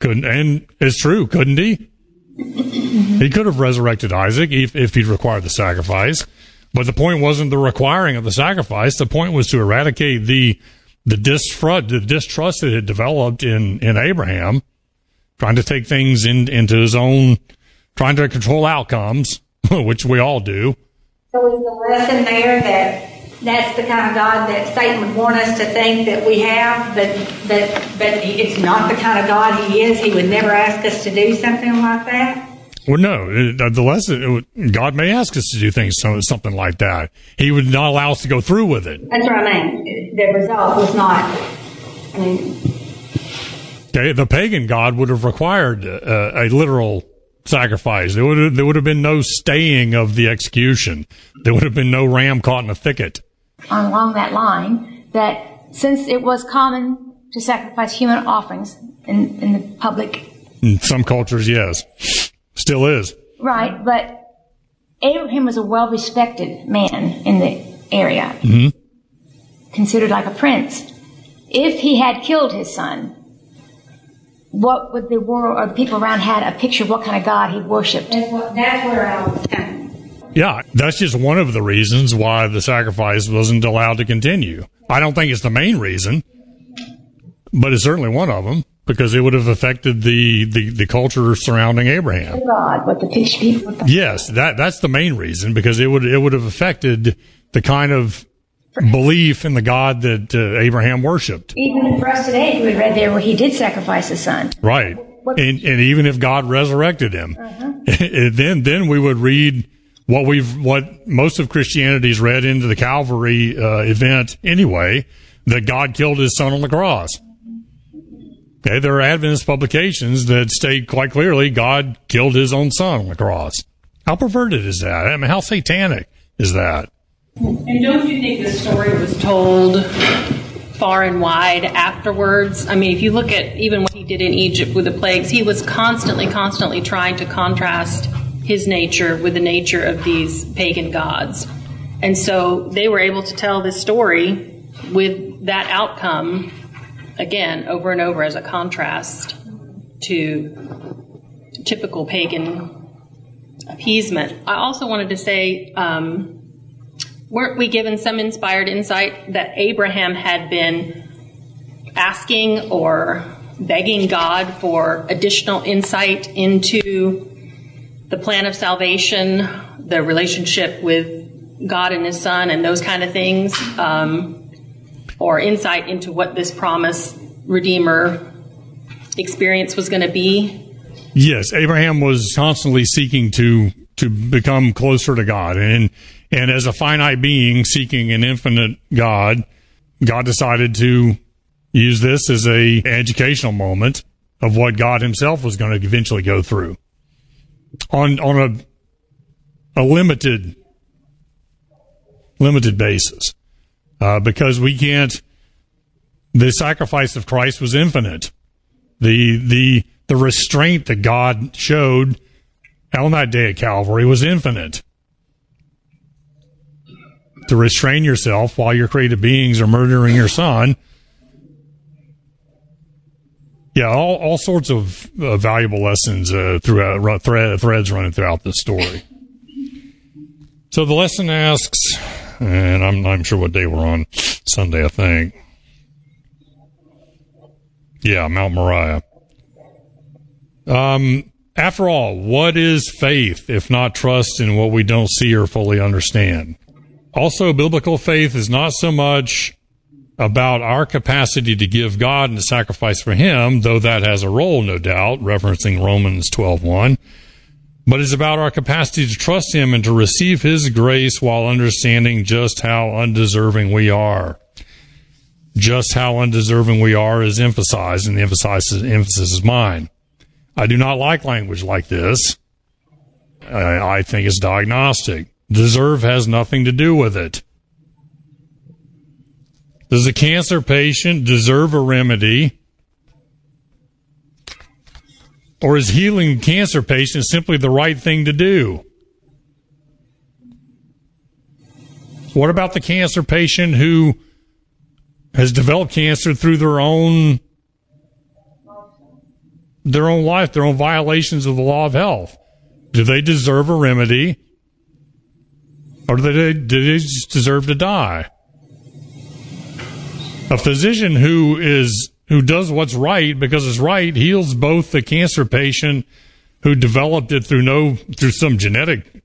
Speaker 1: Couldn't, and it's true, couldn't he? He could have resurrected Isaac if, if he'd required the sacrifice. But the point wasn't the requiring of the sacrifice. The point was to eradicate the the distrust, the distrust that had developed in, in Abraham, trying to take things in, into his own, trying to control outcomes, [laughs] which we all do.
Speaker 8: So is the lesson there that that's the kind of God that Satan would want us to think that we have, but but but it's not the kind of God he is. He would never ask us to do something like that.
Speaker 1: Well, no, uh, the lesson, God may ask us to do things, something like that. He would not allow us to go through with it.
Speaker 8: That's what I mean. The result was not, I mean.
Speaker 1: The pagan God would have required a, a literal sacrifice. There would, have, there would have been no staying of the execution. There would have been no ram caught in a thicket.
Speaker 2: Along that line, that since it was common to sacrifice human offerings in, in the public.
Speaker 1: In some cultures, yes. Still is.
Speaker 2: Right, but Abraham was a well respected man in the area,
Speaker 1: mm-hmm.
Speaker 2: considered like a prince. If he had killed his son, what would the world or the people around had a picture of what kind of God he worshipped?
Speaker 8: That's, what, that's where I was coming.
Speaker 1: Yeah, that's just one of the reasons why the sacrifice wasn't allowed to continue. I don't think it's the main reason, but it's certainly one of them because it would have affected the, the, the culture surrounding Abraham.
Speaker 2: God, what the picture people.
Speaker 1: Yes, that that's the main reason because it would it would have affected the kind of belief in the God that uh, Abraham worshipped.
Speaker 2: Even for us today, we read there where he did sacrifice his son.
Speaker 1: Right, and, and even if God resurrected him, uh-huh. [laughs] then then we would read what we've what most of Christianity's read into the Calvary uh, event anyway that God killed his son on the cross. Okay, there are Adventist publications that state quite clearly God killed his own son on the cross. How perverted is that? I mean, how satanic is that?
Speaker 3: And don't you think this story was told far and wide afterwards? I mean, if you look at even what he did in Egypt with the plagues, he was constantly, constantly trying to contrast his nature with the nature of these pagan gods. And so they were able to tell this story with that outcome again over and over as a contrast to typical pagan appeasement. I also wanted to say, um, weren't we given some inspired insight that Abraham had been asking or begging God for additional insight into the plan of salvation, the relationship with God and His Son, and those kind of things? Um, or insight into what this promise Redeemer experience was going to be?
Speaker 1: Yes, Abraham was constantly seeking to to become closer to God, and and as a finite being seeking an infinite God, God decided to use this as a educational moment of what God Himself was going to eventually go through on on a a limited limited basis uh, because we can't. The sacrifice of Christ was infinite. The the the restraint that God showed on that day at Calvary was infinite. To restrain yourself while your created beings are murdering your son. Yeah, all, all sorts of uh, valuable lessons uh, throughout thread, threads running throughout this story. So the lesson asks and I'm not sure what day we're on. Sunday, I think. Yeah, Mount Moriah. Um, after all, what is faith if not trust in what we don't see or fully understand? Also, biblical faith is not so much about our capacity to give God and to sacrifice for Him, though that has a role, no doubt, referencing Romans 12.1 but it's about our capacity to trust Him and to receive His grace while understanding just how undeserving we are. Just how undeserving we are is emphasized, and the emphasis, emphasis is mine. I do not like language like this. I, I think it's diagnostic. Deserve has nothing to do with it. Does a cancer patient deserve a remedy? Or is healing cancer patients simply the right thing to do? What about the cancer patient who has developed cancer through their own their own life, their own violations of the law of health? Do they deserve a remedy? Or do they, do they just deserve to die? A physician who is who does what's right because it's right heals both the cancer patient who developed it through no through some genetic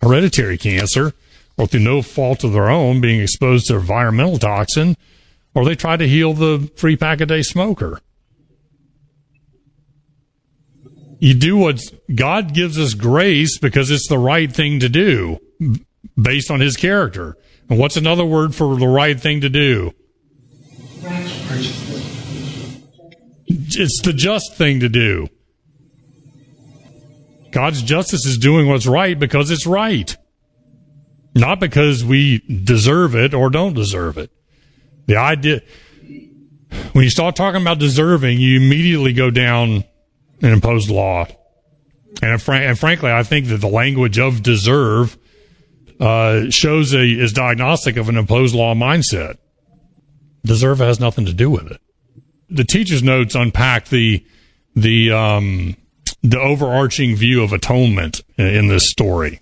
Speaker 1: hereditary cancer or through no fault of their own being exposed to environmental toxin or they try to heal the free pack a day smoker you do what God gives us grace because it's the right thing to do based on his character. And what's another word for the right thing to do? It's the just thing to do. God's justice is doing what's right because it's right. Not because we deserve it or don't deserve it. The idea, when you start talking about deserving, you immediately go down an imposed law. And, fr- and frankly, I think that the language of deserve uh, shows a is diagnostic of an imposed law mindset. Deserve has nothing to do with it. The teacher's notes unpack the the um, the overarching view of atonement in this story,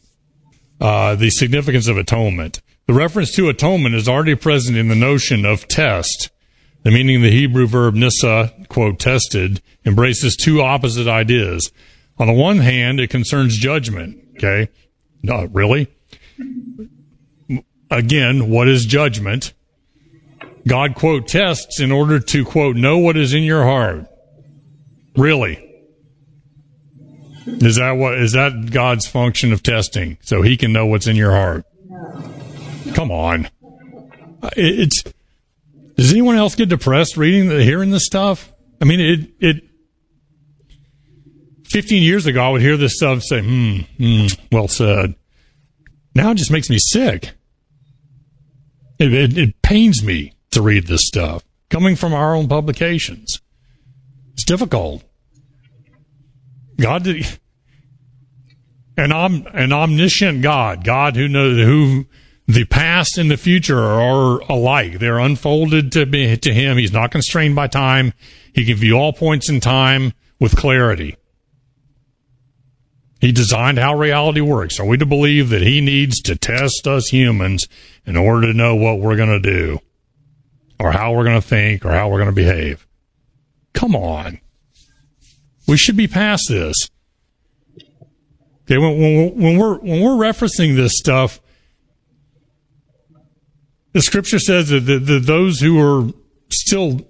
Speaker 1: uh, the significance of atonement. The reference to atonement is already present in the notion of test the meaning of the Hebrew verb nissa, quote, tested, embraces two opposite ideas. On the one hand, it concerns judgment. Okay. Not really? Again, what is judgment? God, quote, tests in order to, quote, know what is in your heart. Really? Is that what, is that God's function of testing? So he can know what's in your heart? Come on. It's, does anyone else get depressed reading, hearing this stuff? I mean, it, it, 15 years ago, I would hear this stuff say, hmm, hmm well said. Now it just makes me sick. It, it, it pains me to read this stuff coming from our own publications. It's difficult. God did, an, om, an omniscient God, God who knows, who, the past and the future are alike. They're unfolded to be, to him. He's not constrained by time. He can view all points in time with clarity. He designed how reality works. Are we to believe that he needs to test us humans in order to know what we're going to do or how we're going to think or how we're going to behave? Come on. We should be past this. Okay, when, when, when we're when we're referencing this stuff, the scripture says that the, those who are still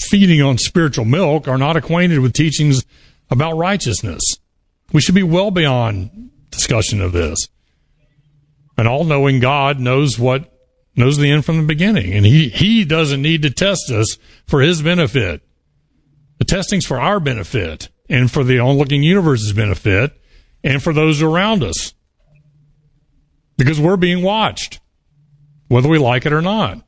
Speaker 1: feeding on spiritual milk are not acquainted with teachings about righteousness. We should be well beyond discussion of this. An all-knowing God knows what knows the end from the beginning, and he he doesn't need to test us for his benefit. The testing's for our benefit and for the onlooking universe's benefit and for those around us. Because we're being watched whether we like it or not.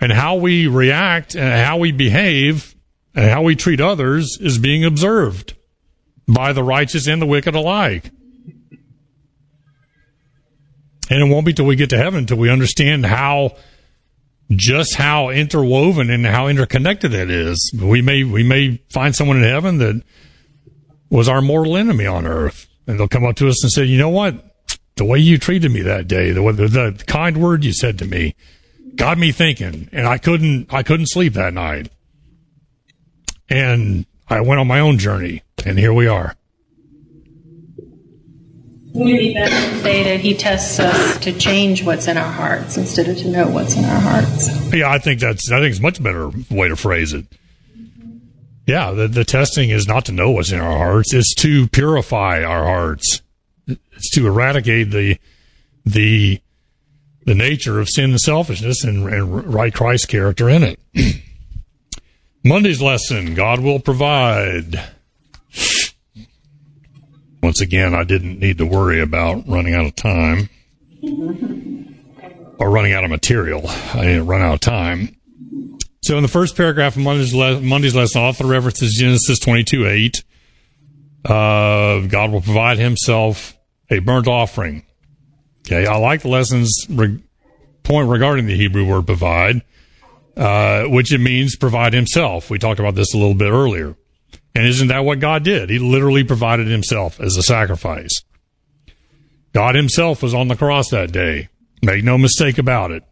Speaker 1: And how we react and how we behave and how we treat others is being observed by the righteous and the wicked alike. And it won't be till we get to heaven until we understand how just how interwoven and how interconnected it is. We may we may find someone in heaven that was our mortal enemy on earth, and they'll come up to us and say, "You know what? the way you treated me that day, the, the, the kind word you said to me, got me thinking, and I couldn't I couldn't sleep that night. And I went on my own journey, and here we are.
Speaker 3: Be better say that he tests us to change what's in our hearts instead of to know what's in our hearts?
Speaker 1: Yeah, I think that's I think it's much better way to phrase it. Yeah, the, the testing is not to know what's in our hearts; it's to purify our hearts. It's to eradicate the the the nature of sin and selfishness and, and write Christ's character in it. [clears throat] Monday's lesson: God will provide. Once again, I didn't need to worry about running out of time or running out of material. I didn't run out of time. So in the first paragraph of Monday's, le- Monday's lesson, author references Genesis 22 8. Uh, God will provide himself a burnt offering. Okay, I like the lesson's re- point regarding the Hebrew word provide, uh, which it means provide himself. We talked about this a little bit earlier. And isn't that what God did? He literally provided himself as a sacrifice. God himself was on the cross that day. Make no mistake about it.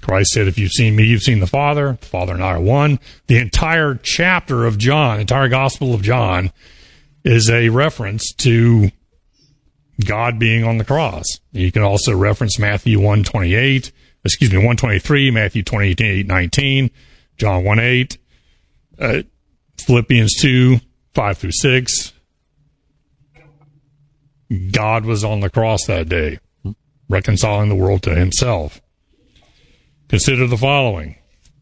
Speaker 1: Christ said, if you've seen me, you've seen the Father. The Father and I are one. The entire chapter of John, entire Gospel of John, is a reference to God being on the cross. You can also reference Matthew 128, excuse me, 123, Matthew 28, 19, John 1 8, uh, Philippians 2, 5 through 6. God was on the cross that day, reconciling the world to himself. Consider the following.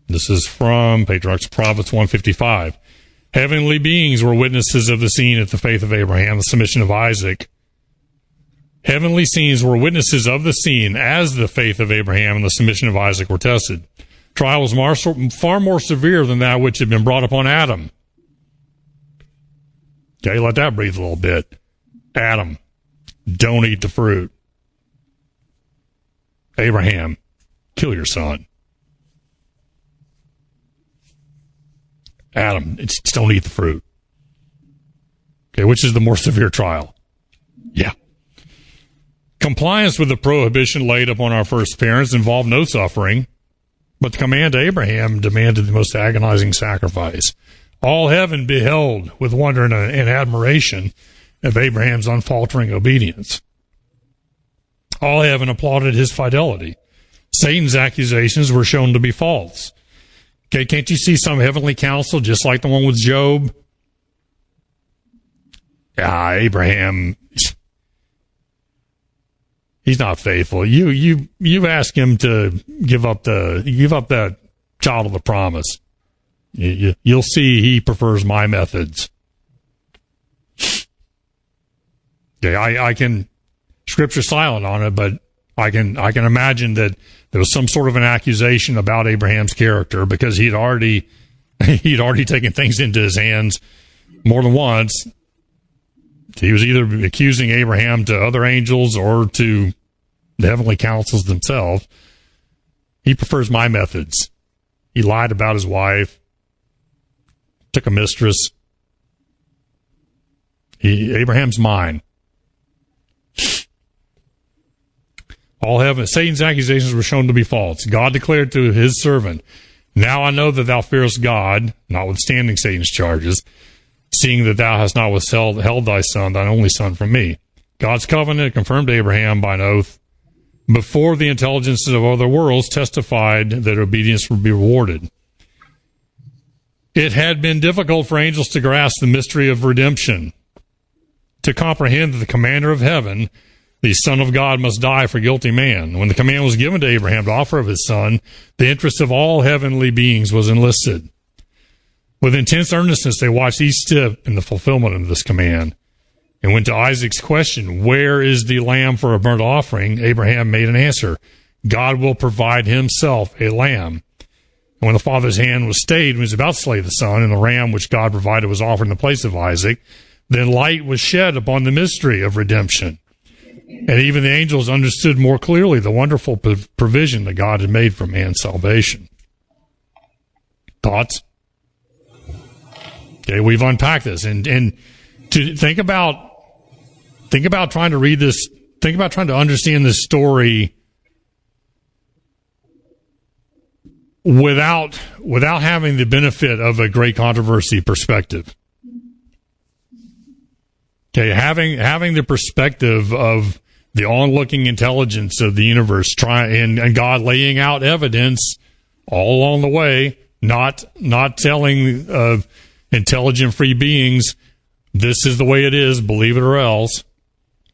Speaker 1: This is from Patriarchs Prophets 155. Heavenly beings were witnesses of the scene at the faith of Abraham, the submission of Isaac. Heavenly scenes were witnesses of the scene as the faith of Abraham and the submission of Isaac were tested. Trial was far more severe than that which had been brought upon Adam. Okay, let that breathe a little bit. Adam, don't eat the fruit. Abraham, kill your son. Adam, just don't eat the fruit. Okay, which is the more severe trial? Yeah. Compliance with the prohibition laid upon our first parents involved no suffering, but the command to Abraham demanded the most agonizing sacrifice. All heaven beheld with wonder and, and admiration of Abraham's unfaltering obedience. All heaven applauded his fidelity. Satan's accusations were shown to be false. Okay, can't you see some heavenly council just like the one with Job? Ah, Abraham, he's not faithful. You, you, you ask him to give up the, give up that child of the promise. You, will see he prefers my methods. Okay, I, I can, scripture silent on it, but I can, I can imagine that there was some sort of an accusation about Abraham's character because he'd already, [laughs] he'd already taken things into his hands more than once. He was either accusing Abraham to other angels or to the heavenly councils themselves. He prefers my methods. He lied about his wife took a mistress. He, Abraham's mine. All heaven, Satan's accusations were shown to be false. God declared to his servant, Now I know that thou fearest God, notwithstanding Satan's charges, seeing that thou hast not withheld held thy son, thine only son, from me. God's covenant confirmed Abraham by an oath before the intelligences of other worlds testified that obedience would be rewarded. It had been difficult for angels to grasp the mystery of redemption, to comprehend that the commander of heaven, the Son of God, must die for guilty man. When the command was given to Abraham to offer of his son, the interest of all heavenly beings was enlisted. With intense earnestness, they watched each step in the fulfillment of this command. And when to Isaac's question, Where is the lamb for a burnt offering? Abraham made an answer God will provide himself a lamb. And when the father's hand was stayed when he was about to slay the son, and the ram which God provided was offered in the place of Isaac, then light was shed upon the mystery of redemption. And even the angels understood more clearly the wonderful provision that God had made for man's salvation. Thoughts? Okay, we've unpacked this and, and to think about, think about trying to read this, think about trying to understand this story without without having the benefit of a great controversy perspective. Okay, having having the perspective of the onlooking intelligence of the universe, trying and, and God laying out evidence all along the way, not not telling uh, intelligent free beings this is the way it is, believe it or else.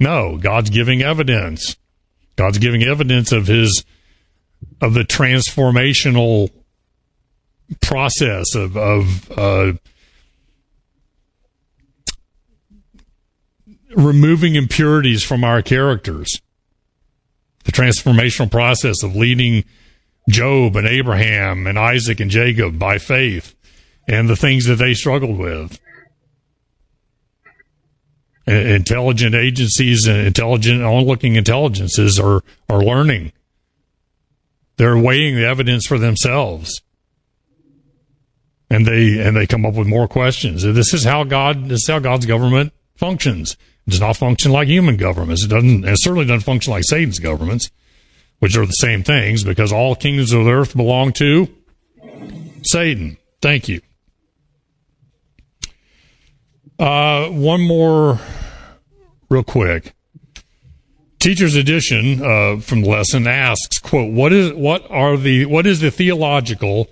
Speaker 1: No, God's giving evidence. God's giving evidence of His of the transformational process of of uh, removing impurities from our characters. The transformational process of leading Job and Abraham and Isaac and Jacob by faith and the things that they struggled with. Intelligent agencies and intelligent onlooking intelligences are, are learning. They're weighing the evidence for themselves. And they and they come up with more questions. This is how God this is how God's government functions. It does not function like human governments. It doesn't it certainly doesn't function like Satan's governments, which are the same things because all kingdoms of the earth belong to Satan. Thank you. Uh, one more, real quick. Teacher's edition uh, from the lesson asks, "quote What is what are the what is the theological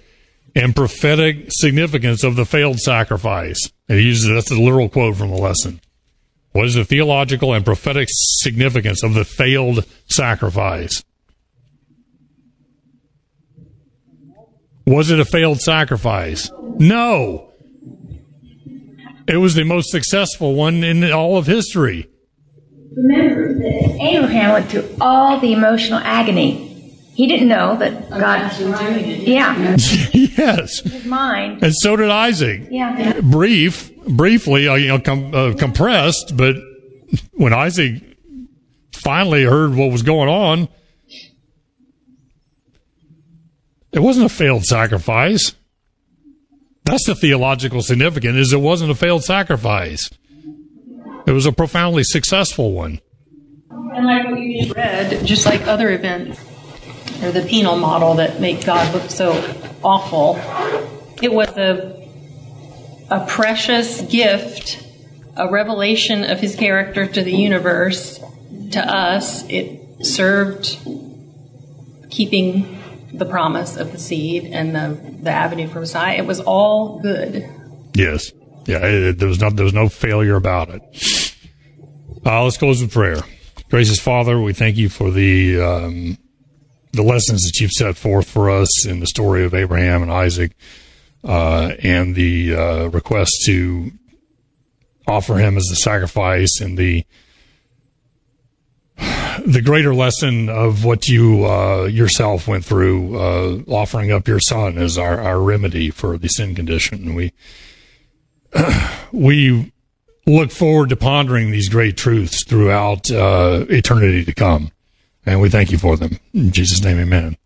Speaker 1: and prophetic significance of the failed sacrifice?" And he uses that's a literal quote from the lesson. What is the theological and prophetic significance of the failed sacrifice? Was it a failed sacrifice? No. It was the most successful one in all of history.
Speaker 2: Remember that Abraham went through all the emotional agony. He didn't know that God. Yeah.
Speaker 1: yes.
Speaker 2: His mind.
Speaker 1: And so did Isaac.
Speaker 2: Yeah.
Speaker 1: Brief, briefly, uh, you know, com- uh, compressed, but when Isaac finally heard what was going on, it wasn't a failed sacrifice. That's the theological significance is it wasn't a failed sacrifice. It was a profoundly successful one.
Speaker 3: And like what you just read, just like other events, or the penal model that make God look so awful, it was a a precious gift, a revelation of his character to the universe, to us. It served keeping the promise of the seed and the, the avenue for Messiah. It was all good.
Speaker 1: Yes. Yeah, it, there was no there was no failure about it. Uh, let's close with prayer. Gracious Father, we thank you for the um, the lessons that you've set forth for us in the story of Abraham and Isaac, uh, and the uh, request to offer him as a sacrifice, and the the greater lesson of what you uh, yourself went through, uh, offering up your son as our, our remedy for the sin condition. We [clears throat] we look forward to pondering these great truths throughout uh, eternity to come, and we thank you for them. In Jesus' name, Amen.